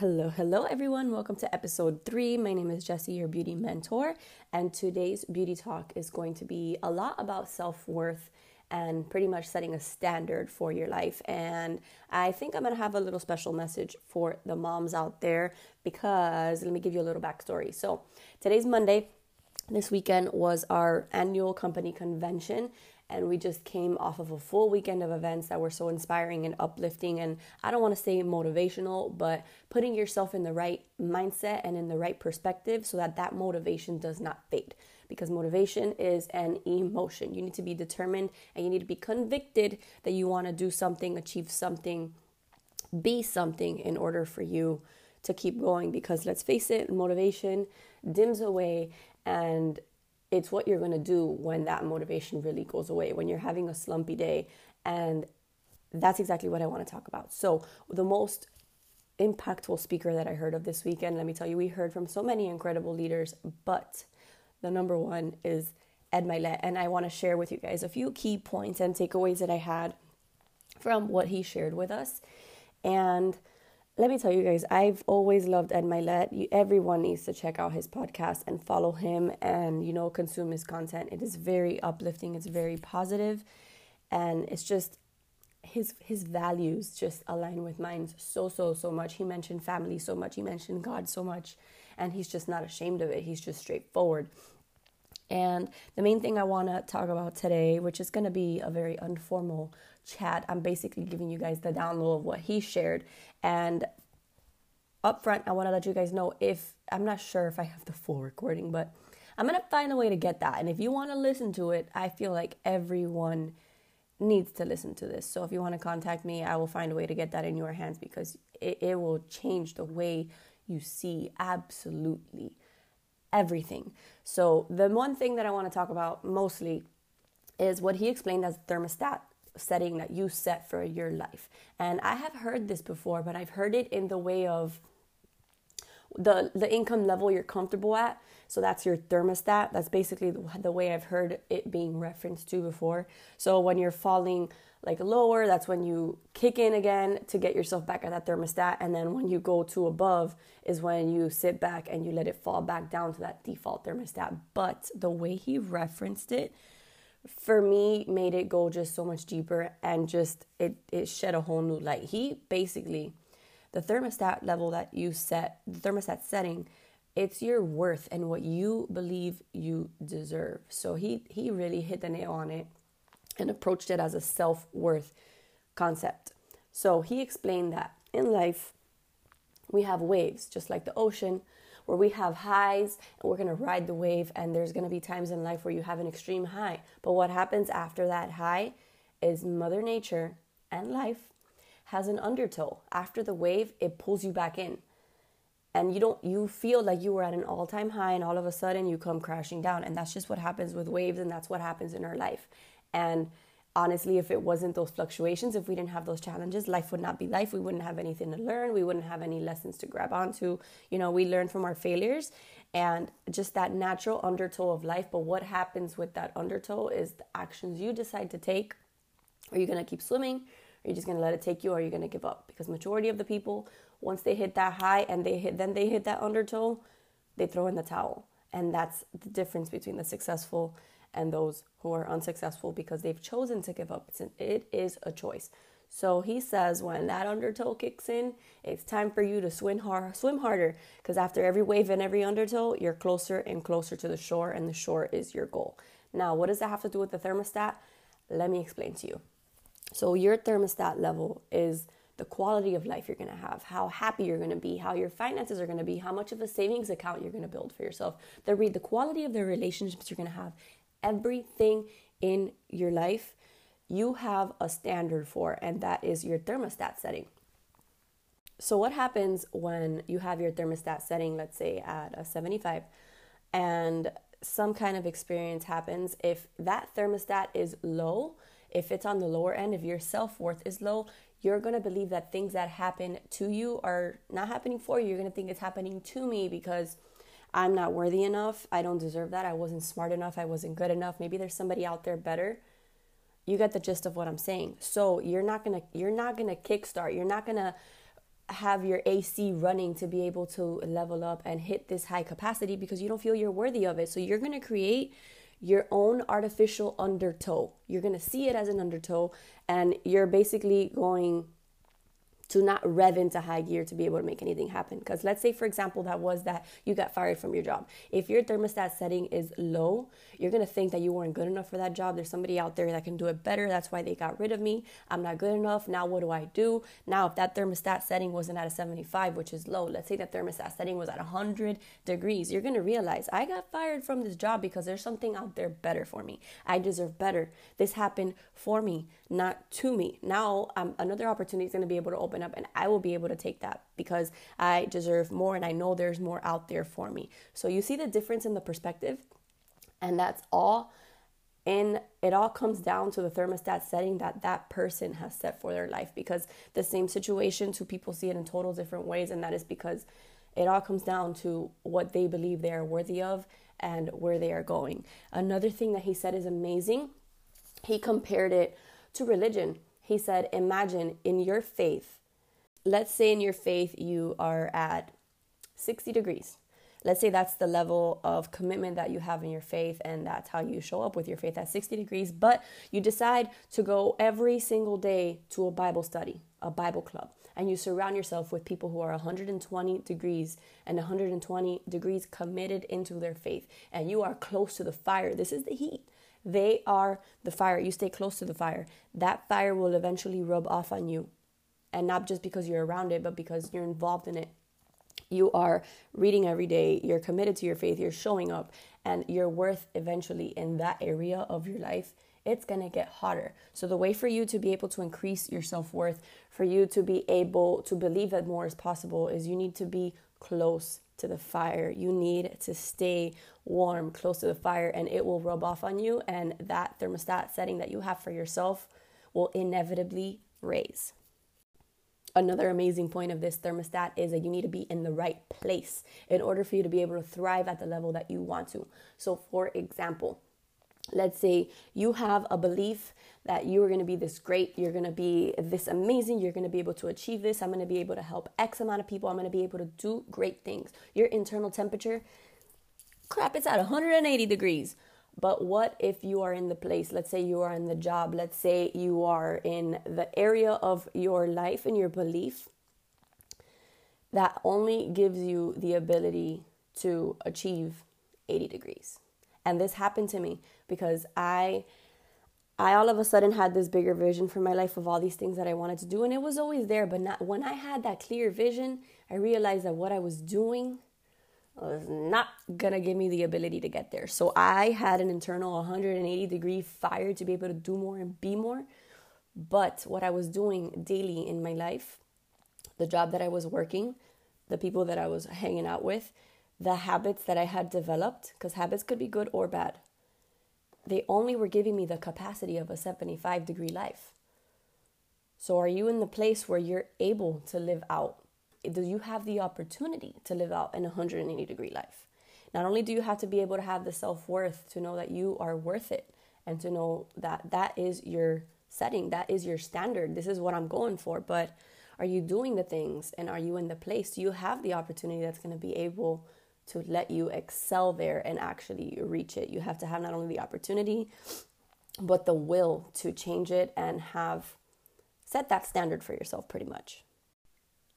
Hello, hello, everyone. Welcome to episode three. My name is Jessie, your beauty mentor, and today's beauty talk is going to be a lot about self worth and pretty much setting a standard for your life. And I think I'm going to have a little special message for the moms out there because let me give you a little backstory. So, today's Monday. This weekend was our annual company convention, and we just came off of a full weekend of events that were so inspiring and uplifting. And i don't want to say motivational but putting yourself in the right mindset and in the right perspective so that that motivation does not fade. Because motivation is an emotion. You need to be determined and you need to be convicted that you want to do something achieve something be something in order for you to keep going. Because let's face it motivation dims away and it's what you're going to do when that motivation really goes away, when you're having a slumpy day. And that's exactly what I want to talk about. So, the most impactful speaker that I heard of this weekend, let me tell you, we heard from so many incredible leaders, but the number one is Ed Mylett. And I want to share with you guys a few key points and takeaways that I had from what he shared with us. And let me tell you guys, I've always loved Ed Mylett. everyone needs to check out his podcast and follow him and, you know, consume his content. It is very uplifting, it's very positive, and it's just his his values just align with mine so so so much. He mentioned family so much, he mentioned God so much, and he's just not ashamed of it. He's just straightforward. And the main thing I want to talk about today, which is going to be a very informal chat, I'm basically giving you guys the download of what he shared and up front, I want to let you guys know if I'm not sure if I have the full recording, but I'm going to find a way to get that. And if you want to listen to it, I feel like everyone needs to listen to this. So if you want to contact me, I will find a way to get that in your hands because it, it will change the way you see absolutely everything. So the one thing that I want to talk about mostly is what he explained as thermostat setting that you set for your life. And I have heard this before, but I've heard it in the way of the the income level you're comfortable at. So that's your thermostat. That's basically the, way I've heard it being referenced to before. So when you're falling like lower, that's when you kick in again to get yourself back at that thermostat. And then when you go to above is when you sit back and you let it fall back down to that default thermostat. But the way he referenced it for me made it go just so much deeper and just it it shed a whole new light. He basically the thermostat level that you set, the thermostat setting, it's your worth and what you believe you deserve. So he he really hit the nail on it and approached it as a self-worth concept. So he explained that in life we have waves just like the ocean where we have highs and we're going to ride the wave and there's going to be times in life where you have an extreme high but what happens after that high is mother nature and life has an undertow after the wave it pulls you back in and you don't you feel like you were at an all-time high and all of a sudden you come crashing down and that's just what happens with waves and that's what happens in our life and honestly, if it wasn't those fluctuations, if we didn't have those challenges, life would not be life. We wouldn't have anything to learn. We wouldn't have any lessons to grab onto. You know, we learn from our failures and just that natural undertow of life. But what happens with that undertow is the actions you decide to take. Are you going to keep swimming? Are you just going to let it take you or are you going to give up? Because majority of the people, once they hit that high and they hit, then they hit that undertow, they throw in the towel. And that's the difference between the successful and those who are unsuccessful because they've chosen to give up. It is a choice. So he says when that undertow kicks in, it's time for you to swim hard, swim harder because after every wave and every undertow, you're closer and closer to the shore and the shore is your goal. Now, what does that have to do with the thermostat? Let me explain to you. So your thermostat level is the quality of life you're going to have, how happy you're going to be, how your finances are going to be, how much of a savings account you're going to build for yourself. The the quality of the relationships you're going to have everything in your life, you have a standard for, and that is your thermostat setting. So, what happens when you have your thermostat setting, let's say at a 75, and some kind of experience happens? If that thermostat is low, if it's on the lower end, if your self worth is low, you're going to believe that things that happen to you are not happening for you. You're going to think it's happening to me because I'm not worthy enough. I don't deserve that. I wasn't smart enough. I wasn't good enough. Maybe there's somebody out there better. You get the gist of what I'm saying. So you're not gonna you're not gonna kickstart. You're not gonna have your AC running to be able to level up and hit this high capacity because you don't feel you're worthy of it. So you're to create your own artificial undertow. You're going to see it as an undertow and you're basically going to not rev into high gear to be able to make anything happen. Because let's say, for example, that was that you got fired from your job. If your thermostat setting is low, you're to think that you weren't good enough for that job. There's somebody out there that can do it better. That's why they got rid of me. I'm not good enough. Now, what do I do? Now, if that thermostat setting wasn't at a 75, which is low, let's say that thermostat setting was at 100 degrees, you're to realize I got fired from this job because there's something out there better for me. I deserve better. This happened for me, not to me. Now, um, another opportunity is to be able to open open up and I will be able to take that because I deserve more and I know there's more out there for me. So you see the difference in the perspective and that's all and it all comes down to the thermostat setting that that person has set for their life because the same situation two people see it in total different ways and that is because it all comes down to what they believe they are worthy of and where they are going. Another thing that he said is amazing. He compared it to religion. He said imagine in your faith let's say in your faith you are at 60 degrees. Let's say that's the level of commitment that you have in your faith, and that's how you show up with your faith at 60 degrees. But you decide to go every single day to a Bible study, a Bible club, and you surround yourself with people who are 120 degrees and 120 degrees committed into their faith, and you are close to the fire. This is the heat. They are the fire. You stay close to the fire. That fire will eventually rub off on you and not just because you're around it, but because you're involved in it. You are reading every day, you're committed to your faith, you're showing up, and your worth eventually in that area of your life, it's gonna get hotter. So, the way for you to be able to increase your self worth, for you to be able to believe that more is possible, is you need to be close to the fire. You need to stay warm, close to the fire, and it will rub off on you. And that thermostat setting that you have for yourself will inevitably raise. Another amazing point of this thermostat is that you need to be in the right place in order for you to be able to thrive at the level that you want to. So, for example, let's say you have a belief that you are going to be this great, you're going to be this amazing, you're going to be able to achieve this, I'm going to be able to help X amount of people, I'm going to be able to do great things. Your internal temperature, crap, it's at 180 degrees. But what if you are in the place, let's say you are in the job, let's say you are in the area of your life and your belief that only gives you the ability to achieve 80 degrees. And this happened to me because I I all of a sudden had this bigger vision for my life of all these things that I wanted to do and it was always there, but not when I had that clear vision, I realized that what I was doing was not gonna give me the ability to get there. So I had an internal 180 degree fire to be able to do more and be more. But what I was doing daily in my life, the job that I was working, the people that I was hanging out with, the habits that I had developed, because habits could be good or bad, they only were giving me the capacity of a 75 degree life. So, are you in the place where you're able to live out do you have the opportunity to live out an 180 degree life? Not only do you have to be able to have the self worth to know that you are worth it and to know that that is your setting, that is your standard, this is what I'm going for, but are you doing the things and are you in the place? Do you have the opportunity that's going to be able to let you excel there and actually reach it? You have to have not only the opportunity, but the will to change it and have set that standard for yourself pretty much.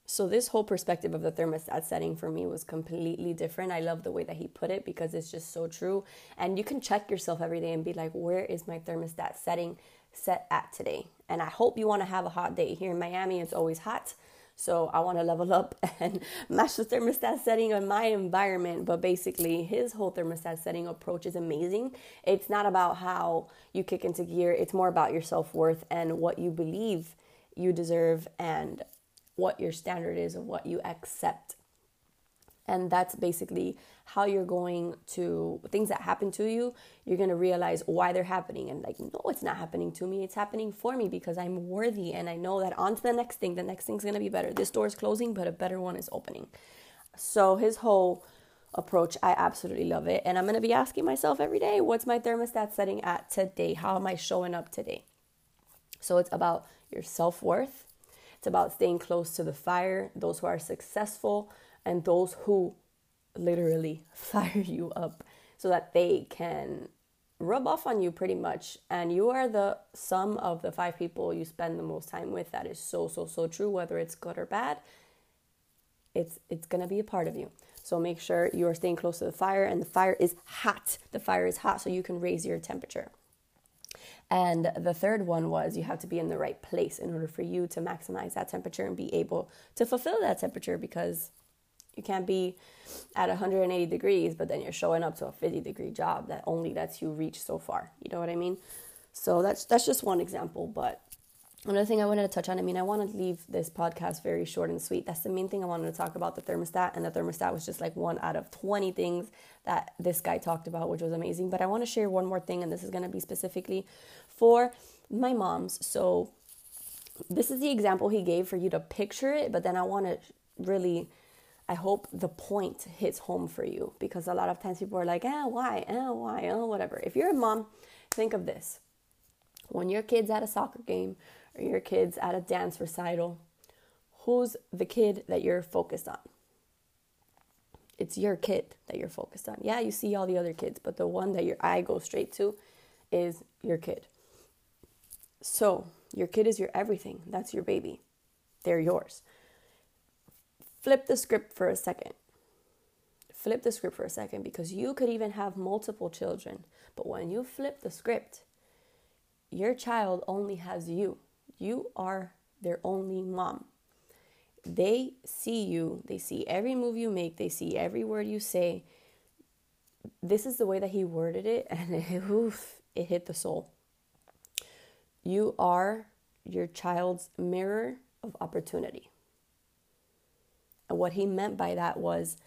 So this whole perspective of the thermostat setting for me was completely different. I love the way that he put it because it's just so true. And you can check yourself every day and be like, where is my thermostat setting set at today? And I hope you want to have a hot day. Here in Miami, it's always hot. So I want to level up and match the thermostat setting on my environment. But basically, his whole thermostat setting approach is amazing. It's not about how you kick into gear, it's more about your self worth and what you believe you deserve and what your standard is and what you accept. And that's basically how you're going to things that happen to you, you're going to realize why they're happening. And like, no, it's not happening to me. It's happening for me because I'm worthy. And I know that on to the next thing. The next thing's going to be better. This door is closing, but a better one is opening. So his whole approach, I absolutely love it. And I'm going to be asking myself every day, what's my thermostat setting at today? How am I showing up today? So it's about your self worth It's about staying close to the fire, those who are successful, and those who literally fire you up so that they can rub off on you pretty much. And you are the sum of the five people you spend the most time with. That is so, so, so true, whether it's good or bad. It's, it's gonna be a part of you. So make sure you are staying close to the fire, and the fire is hot. The fire is hot, so you can raise your temperature. And the third one was you have to be in the right place in order for you to maximize that temperature and be able to fulfill that temperature because you can't be at 180 degrees, but then you're showing up to a 50 degree job that only lets you reach so far. You know what I mean? So that's that's just one example, but another thing I wanted to touch on, I mean, I want to leave this podcast very short and sweet. That's the main thing I wanted to talk about the thermostat, and the thermostat was just like one out of 20 things that this guy talked about, which was amazing. But I want to share one more thing, and this is going to be specifically for my moms. So this is the example he gave for you to picture it, but then I want to really I hope the point hits home for you because a lot of times people are like, eh, why? Eh, why? Eh, whatever. If you're a mom, think of this. When your kid's at a soccer game or your kid's at a dance recital, who's the kid that you're focused on? It's your kid that you're focused on. Yeah, you see all the other kids, but the one that your eye goes straight to is your kid. So, your kid is your everything. That's your baby. They're yours flip the script for a second. Flip the script for a second because you could even have multiple children. But when you flip the script, your child only has you. You are their only mom. They see you, they see every move you make, they see every word you say. This is the way that he worded it, and it, oof, it hit the soul. You are your child's mirror of opportunity. And what he meant by that was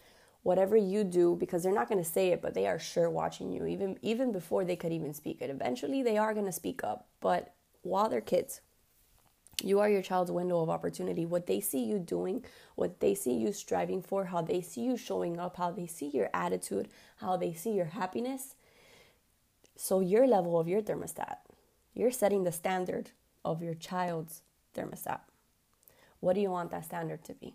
whatever you do because they're not going to say it but they are sure watching you even even before they could even speak it eventually they are going to speak up but while they're kids you are your child's window of opportunity what they see you doing what they see you striving for how they see you showing up how they see your attitude how they see your happiness so your level of your thermostat you're setting the standard of your child's thermostat what do you want that standard to be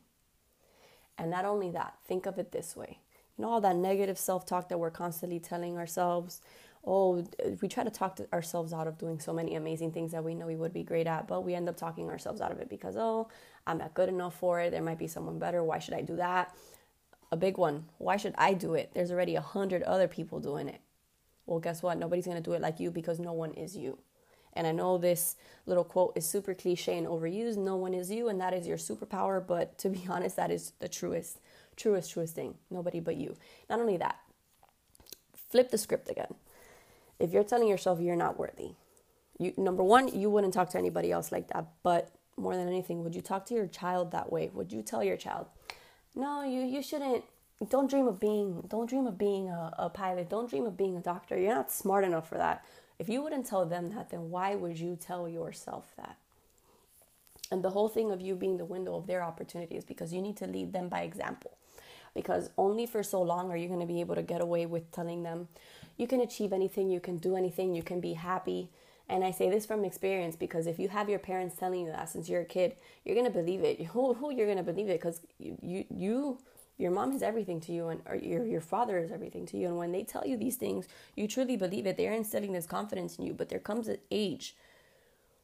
and not only that, think of it this way. You know, all that negative self talk that we're constantly telling ourselves. Oh, we try to talk to ourselves out of doing so many amazing things that we know we would be great at, but we end up talking ourselves out of it because, oh, I'm not good enough for it. There might be someone better. Why should I do that? A big one. Why should I do it? There's already a hundred other people doing it. Well, guess what? Nobody's going to do it like you because no one is you. And I know this little quote is super cliche and overused. No one is you, and that is your superpower. But to be honest, that is the truest, truest, truest thing. Nobody but you. Not only that, flip the script again. If you're telling yourself you're not worthy, you number one, you wouldn't talk to anybody else like that. But more than anything, would you talk to your child that way? Would you tell your child, no, you you shouldn't don't dream of being don't dream of being a, a pilot don't dream of being a doctor you're not smart enough for that if you wouldn't tell them that, then why would you tell yourself that? And the whole thing of you being the window of their opportunity is because you need to lead them by example. Because only for so long are you going to be able to get away with telling them you can achieve anything, you can do anything, you can be happy. And I say this from experience because if you have your parents telling you that since you're a kid, you're going to believe it. Who, who you're going to believe it because you, you, you your mom is everything to you and your, your father is everything to you. And when they tell you these things you truly believe it. They're instilling this confidence in you but there comes an age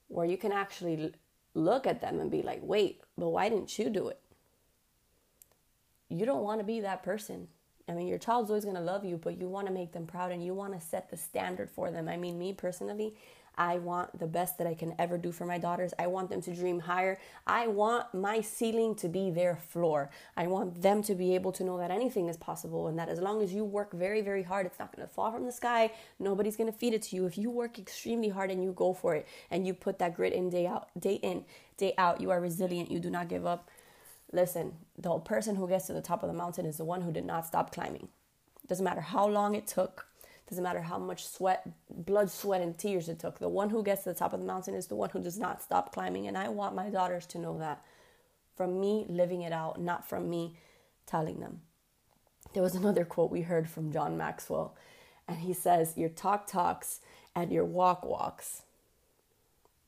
where you can actually look at them and be like wait but why didn't you do it? You don't want to be that person. I mean your child's always going to love you but you want to make them proud and you want to set the standard for them. I mean me personally I want the best that I can ever do for my daughters. I want them to dream higher. I want my ceiling to be their floor. I want them to be able to know that anything is possible and that as long as you work very, very hard, it's not going to fall from the sky. Nobody's going to feed it to you. If you work extremely hard and you go for it and you put that grit in day out, day in, day out, you are resilient. You do not give up. Listen, the person who gets to the top of the mountain is the one who did not stop climbing. Doesn't matter how long it took doesn't matter how much sweat, blood, sweat, and tears it took. The one who gets to the top of the mountain is the one who does not stop climbing. And I want my daughters to know that from me living it out, not from me telling them. There was another quote we heard from John Maxwell, and he says, Your talk talks and your walk walks.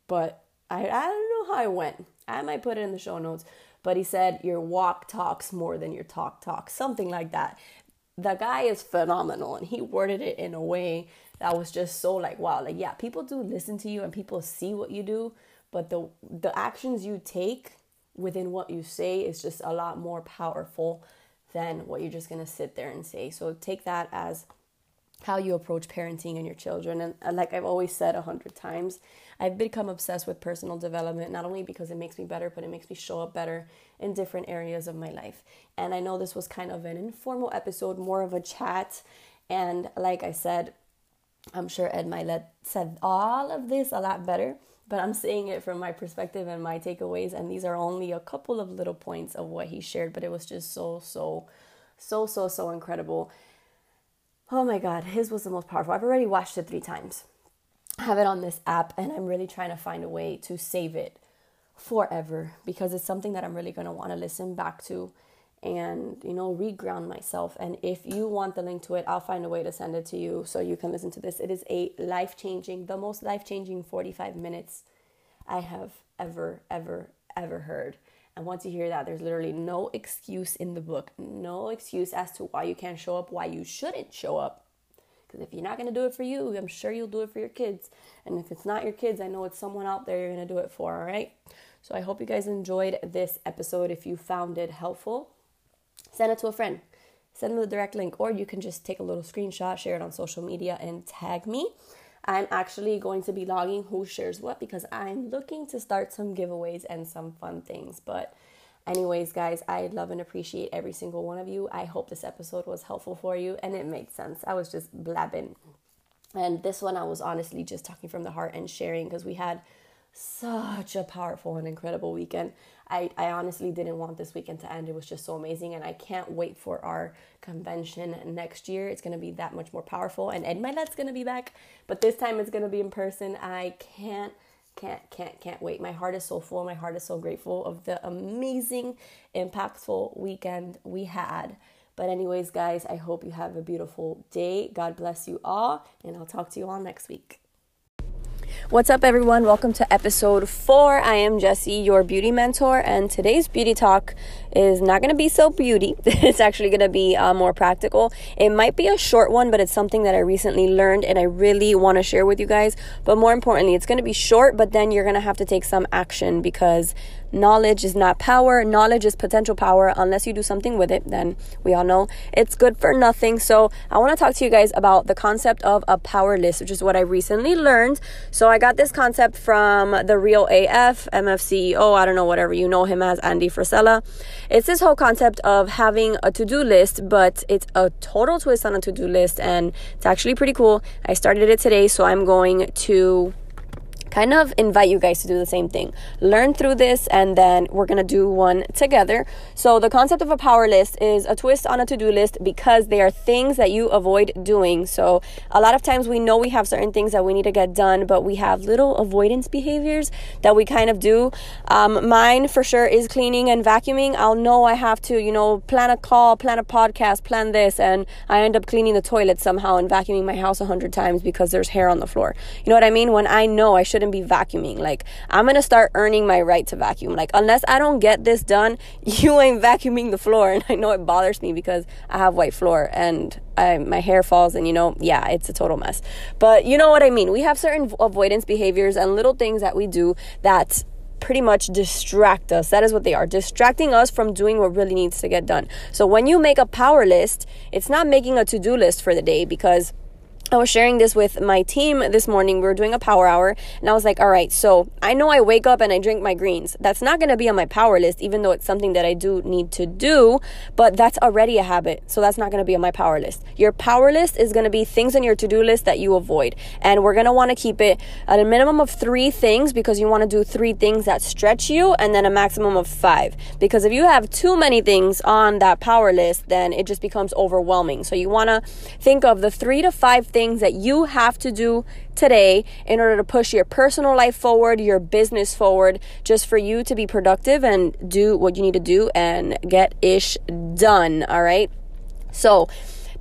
But I, I don't know how I went. I might put it in the show notes, but he said your walk talks more than your talk talks, something like that. The guy is phenomenal and he worded it in a way that was just so like wow, like yeah, people do listen to you and people see what you do, but the the actions you take within what you say is just a lot more powerful than what you're just going to sit there and say. So take that as how you approach parenting and your children. And, and like I've always said a hundred times, I've become obsessed with personal development, not only because it makes me better, but it makes me show up better in different areas of my life. And I know this was kind of an informal episode, more of a chat. And like I said, I'm sure Ed Mylett said all of this a lot better, but I'm saying it from my perspective and my takeaways. And these are only a couple of little points of what he shared, but it was just so, so, so, so, so incredible. Oh my God, his was the most powerful. I've already watched it three times. I have it on this app, and I'm really trying to find a way to save it forever because it's something that I'm really going to want to listen back to and you know reground myself and if you want the link to it i'll find a way to send it to you so you can listen to this it is a life-changing the most life-changing 45 minutes i have ever ever ever heard and once you hear that. There's literally no excuse in the book. No excuse as to why you can't show up why you shouldn't show up. Because if you're not going to do it for you i'm sure you'll do it for your kids. And if it's not your kids i know it's someone out there you're going to do it for all right so i hope you guys enjoyed this episode. If you found it helpful send it to a friend. Send them the direct link, or you can just take a little screenshot, share it on social media, and tag me. I'm actually going to be logging who shares what because I'm looking to start some giveaways and some fun things. But, anyways, guys, I love and appreciate every single one of you. I hope this episode was helpful for you and it made sense. I was just blabbing. And this one, I was honestly just talking from the heart and sharing because we had such a powerful and incredible weekend. I, I honestly didn't want this weekend to end. It was just so amazing. And I can't wait for our convention next year. It's going to be that much more powerful. And Ed Mylett's going to be back, but this time it's going to be in person. I can't, can't, can't, can't wait. My heart is so full. My heart is so grateful of the amazing, impactful weekend we had. But, anyways, guys, I hope you have a beautiful day. God bless you all. And I'll talk to you all next week. What's up, everyone? Welcome to episode four. I am Jesse, your beauty mentor, and today's beauty talk is not going to be so beauty. it's actually going to be uh, more practical. It might be a short one, but it's something that I recently learned and I really want to share with you guys. But more importantly, it's going to be short, but then you're going to have to take some action because Knowledge is not power. Knowledge is potential power. Unless you do something with it, then we all know it's good for nothing. So, I want to talk to you guys about the concept of a power list, which is what I recently learned. So, I got this concept from the Real AF, MFCEO, I don't know, whatever you know him as, Andy Frisella. It's this whole concept of having a to do list, but it's a total twist on a to do list, and it's actually pretty cool. I started it today, so I'm going to kind of invite you guys to do the same thing. Learn through this, and then we're gonna do one together. So, the concept of a power list is a twist on a to do list because they are things that you avoid doing. So, a lot of times we know we have certain things that we need to get done, but we have little avoidance behaviors that we kind of do. Um, mine for sure is cleaning and vacuuming. I'll know I have to, you know, plan a call, plan a podcast, plan this, and I end up cleaning the toilet somehow and vacuuming my house a hundred times because there's hair on the floor. You know what I mean? When I know I should shouldn't be vacuuming. Like, I'm gonna start earning my right to vacuum. Like, unless I don't get this done, you ain't vacuuming the floor. And I know it bothers me because I have white floor and I, my hair falls, and you know, yeah, it's a total mess. But you know what I mean? We have certain avoidance behaviors and little things that we do that pretty much distract us. That is what they are distracting us from doing what really needs to get done. So when you make a power list, it's not making a to do list for the day because I was sharing this with my team this morning. We were doing a power hour, and I was like, all right, so I know I wake up and I drink my greens. That's not going to be on my power list, even though it's something that I do need to do, but that's already a habit. So that's not going to be on my power list. Your power list is going to be things on your to do list that you avoid. And we're going to want to keep it at a minimum of three things because you want to do three things that stretch you, and then a maximum of five. Because if you have too many things on that power list, then it just becomes overwhelming. So you want to think of the three to five things that you have to do today in order to push your personal life forward, your business forward, just for you to be productive and do what you need to do and get ish done. All right. So,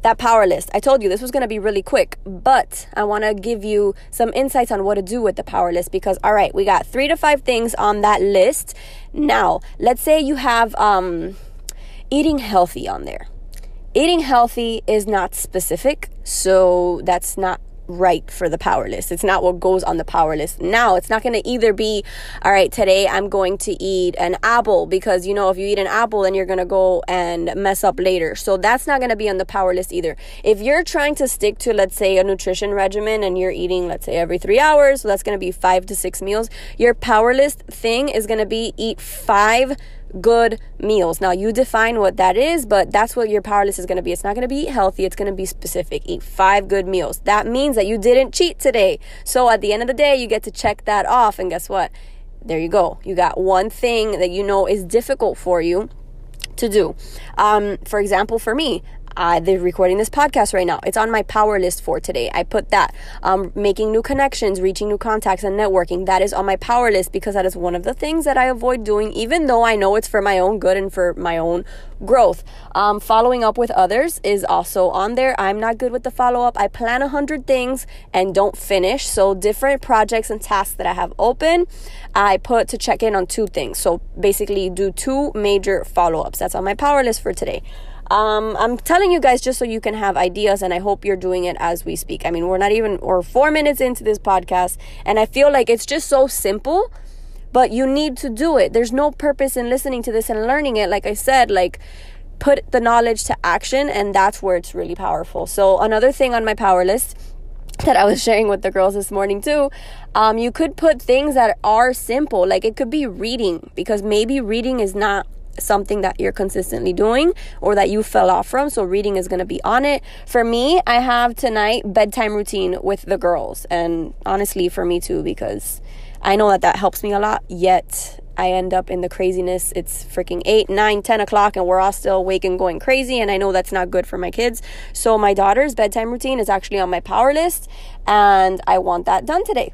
that power list. I told you this was going to be really quick, but I want to give you some insights on what to do with the power list because, all right, we got three to five things on that list. Now, let's say you have um, eating healthy on there. Eating healthy is not specific, so that's not right for the power list. It's not what goes on the power list. Now, it's not going to either be, all right, today I'm going to eat an apple because, you know, if you eat an apple, then you're going to go and mess up later. So that's not going to be on the power list either. If you're trying to stick to, let's say, a nutrition regimen and you're eating, let's say, every three hours, so that's going to be five to six meals, your power list thing is going to be eat five good meals. Now, you define what that is, but that's what your power list is going to be. It's not going to be healthy, it's going to be specific. Eat five good meals. That means that you didn't cheat today. So at the end of the day, you get to check that off. And guess what? There you go. You got one thing that you know is difficult for you to do. Um, for example, for me, uh, they're recording this podcast right now. It's on my power list for today. I put that. Um, making new connections, reaching new contacts, and networking. That is on my power list because that is one of the things that I avoid doing, even though I know it's for my own good and for my own growth. Um, following up with others is also on there. I'm not good with the follow up. I plan a hundred things and don't finish. So different projects and tasks that I have open, I put to check in on two things. So basically, do two major follow ups. That's on my power list for today. Um, I'm telling you guys just so you can have ideas, and I hope you're doing it as we speak. I mean, we're not even, or four minutes into this podcast, and I feel like it's just so simple, but you need to do it. There's no purpose in listening to this and learning it. Like I said, like, put the knowledge to action, and that's where it's really powerful. So, another thing on my power list that I was sharing with the girls this morning too. Um, you could put things that are simple, like it could be reading, because maybe reading is not something that you're consistently doing or that you fell off from. So reading is going to be on it. For me, I have tonight bedtime routine with the girls. And honestly, for me too, because I know that that helps me a lot. Yet I end up in the craziness. It's freaking 8, 9, 10 o'clock, and we're all still awake and going crazy. And I know that's not good for my kids. So my daughter's bedtime routine is actually on my power list. And I want that done today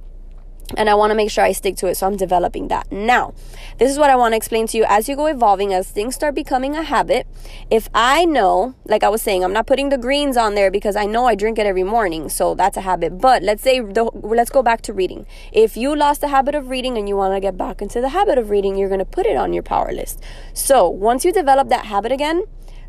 and I want to make sure I stick to it. So I'm developing that. Now, this is what I want to explain to you as you go evolving, as things start becoming a habit. If I know, like I was saying, I'm not putting the greens on there because I know I drink it every morning. So that's a habit. But let's say, the, let's go back to reading. If you lost the habit of reading and you want to get back into the habit of reading, you're going to put it on your power list. So once you develop that habit again,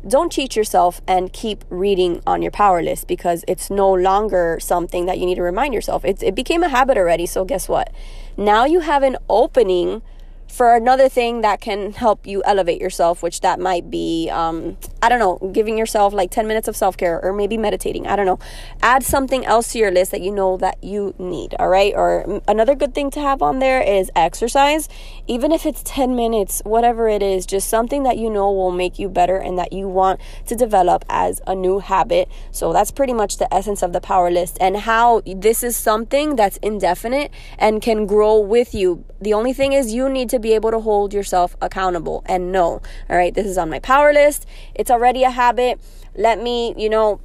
don't cheat yourself and keep reading on your power list because it's no longer something that you need to remind yourself. It's, it became a habit already. So, guess what? Now you have an opening for another thing that can help you elevate yourself, which that might be, um, I don't know, giving yourself like 10 minutes of self care or maybe meditating. I don't know. Add something else to your list that you know that you need, all right? Or another good thing to have on there is exercise. Even if it's 10 minutes, whatever it is, just something that you know will make you better and that you want to develop as a new habit. So that's pretty much the essence of the power list and how this is something that's indefinite and can grow with you. The only thing is you need to to be able to hold yourself accountable and know, all right, this is on my power list. It's already a habit. Let me, you know,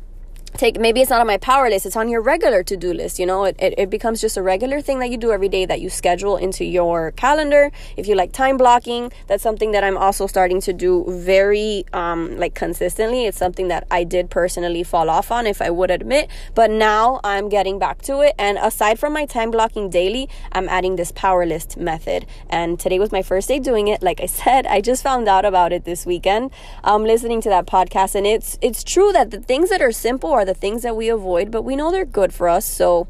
take maybe it's not on my power list it's on your regular to-do list you know? It, it, it, becomes just a regular thing that you do every day that you schedule into your calendar. If you like time blocking that's something that i'm also starting to do very um like consistently. It's something that i did personally fall off on if i would admit. But now i'm getting back to it and aside from my time blocking daily i'm adding this power list method. And today was my first day doing it. Like i said i just found out about it this weekend. I'm um, listening to that podcast and it's it's true that the things that are simple are the things that we avoid, but we know they're good for us. So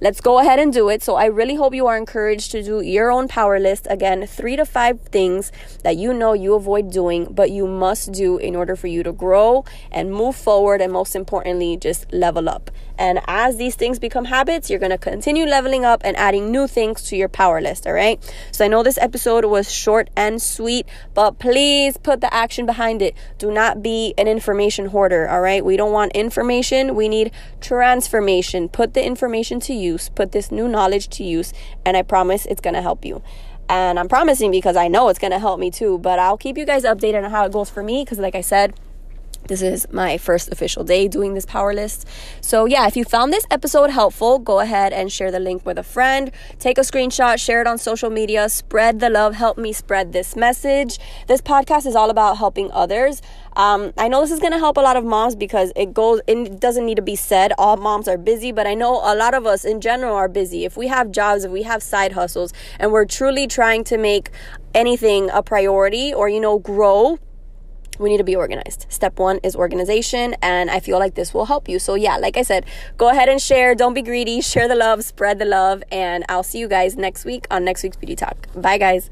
let's go ahead and do it. So I really hope you are encouraged to do your own power list. Again, three to five things that you know you avoid doing, but you must do in order for you to grow and move forward. And most importantly, just level up. And as these things become habits, you're going to continue leveling up and adding new things to your power list. All right. So I know this episode was short and sweet, but please put the action behind it. Do not be an information hoarder. All right. We don't want information. We need transformation. Put the information to use, put this new knowledge to use, and I promise it's going to help you. And I'm promising because I know it's going to help me too, but I'll keep you guys updated on how it goes for me because, like I said, this is my first official day doing this power list. So, yeah, if you found this episode helpful, go ahead and share the link with a friend. Take a screenshot, share it on social media, spread the love, help me spread this message. This podcast is all about helping others. Um, I know this is going to help a lot of moms because it goes, it doesn't need to be said. All moms are busy, but I know a lot of us in general are busy. If we have jobs, if we have side hustles, and we're truly trying to make anything a priority or, you know, grow we need to be organized. Step one is organization, and I feel like this will help you. So, yeah, like I said, go ahead and share. Don't be greedy. Share the love, spread the love, and I'll see you guys next week on next week's Beauty Talk. Bye, guys.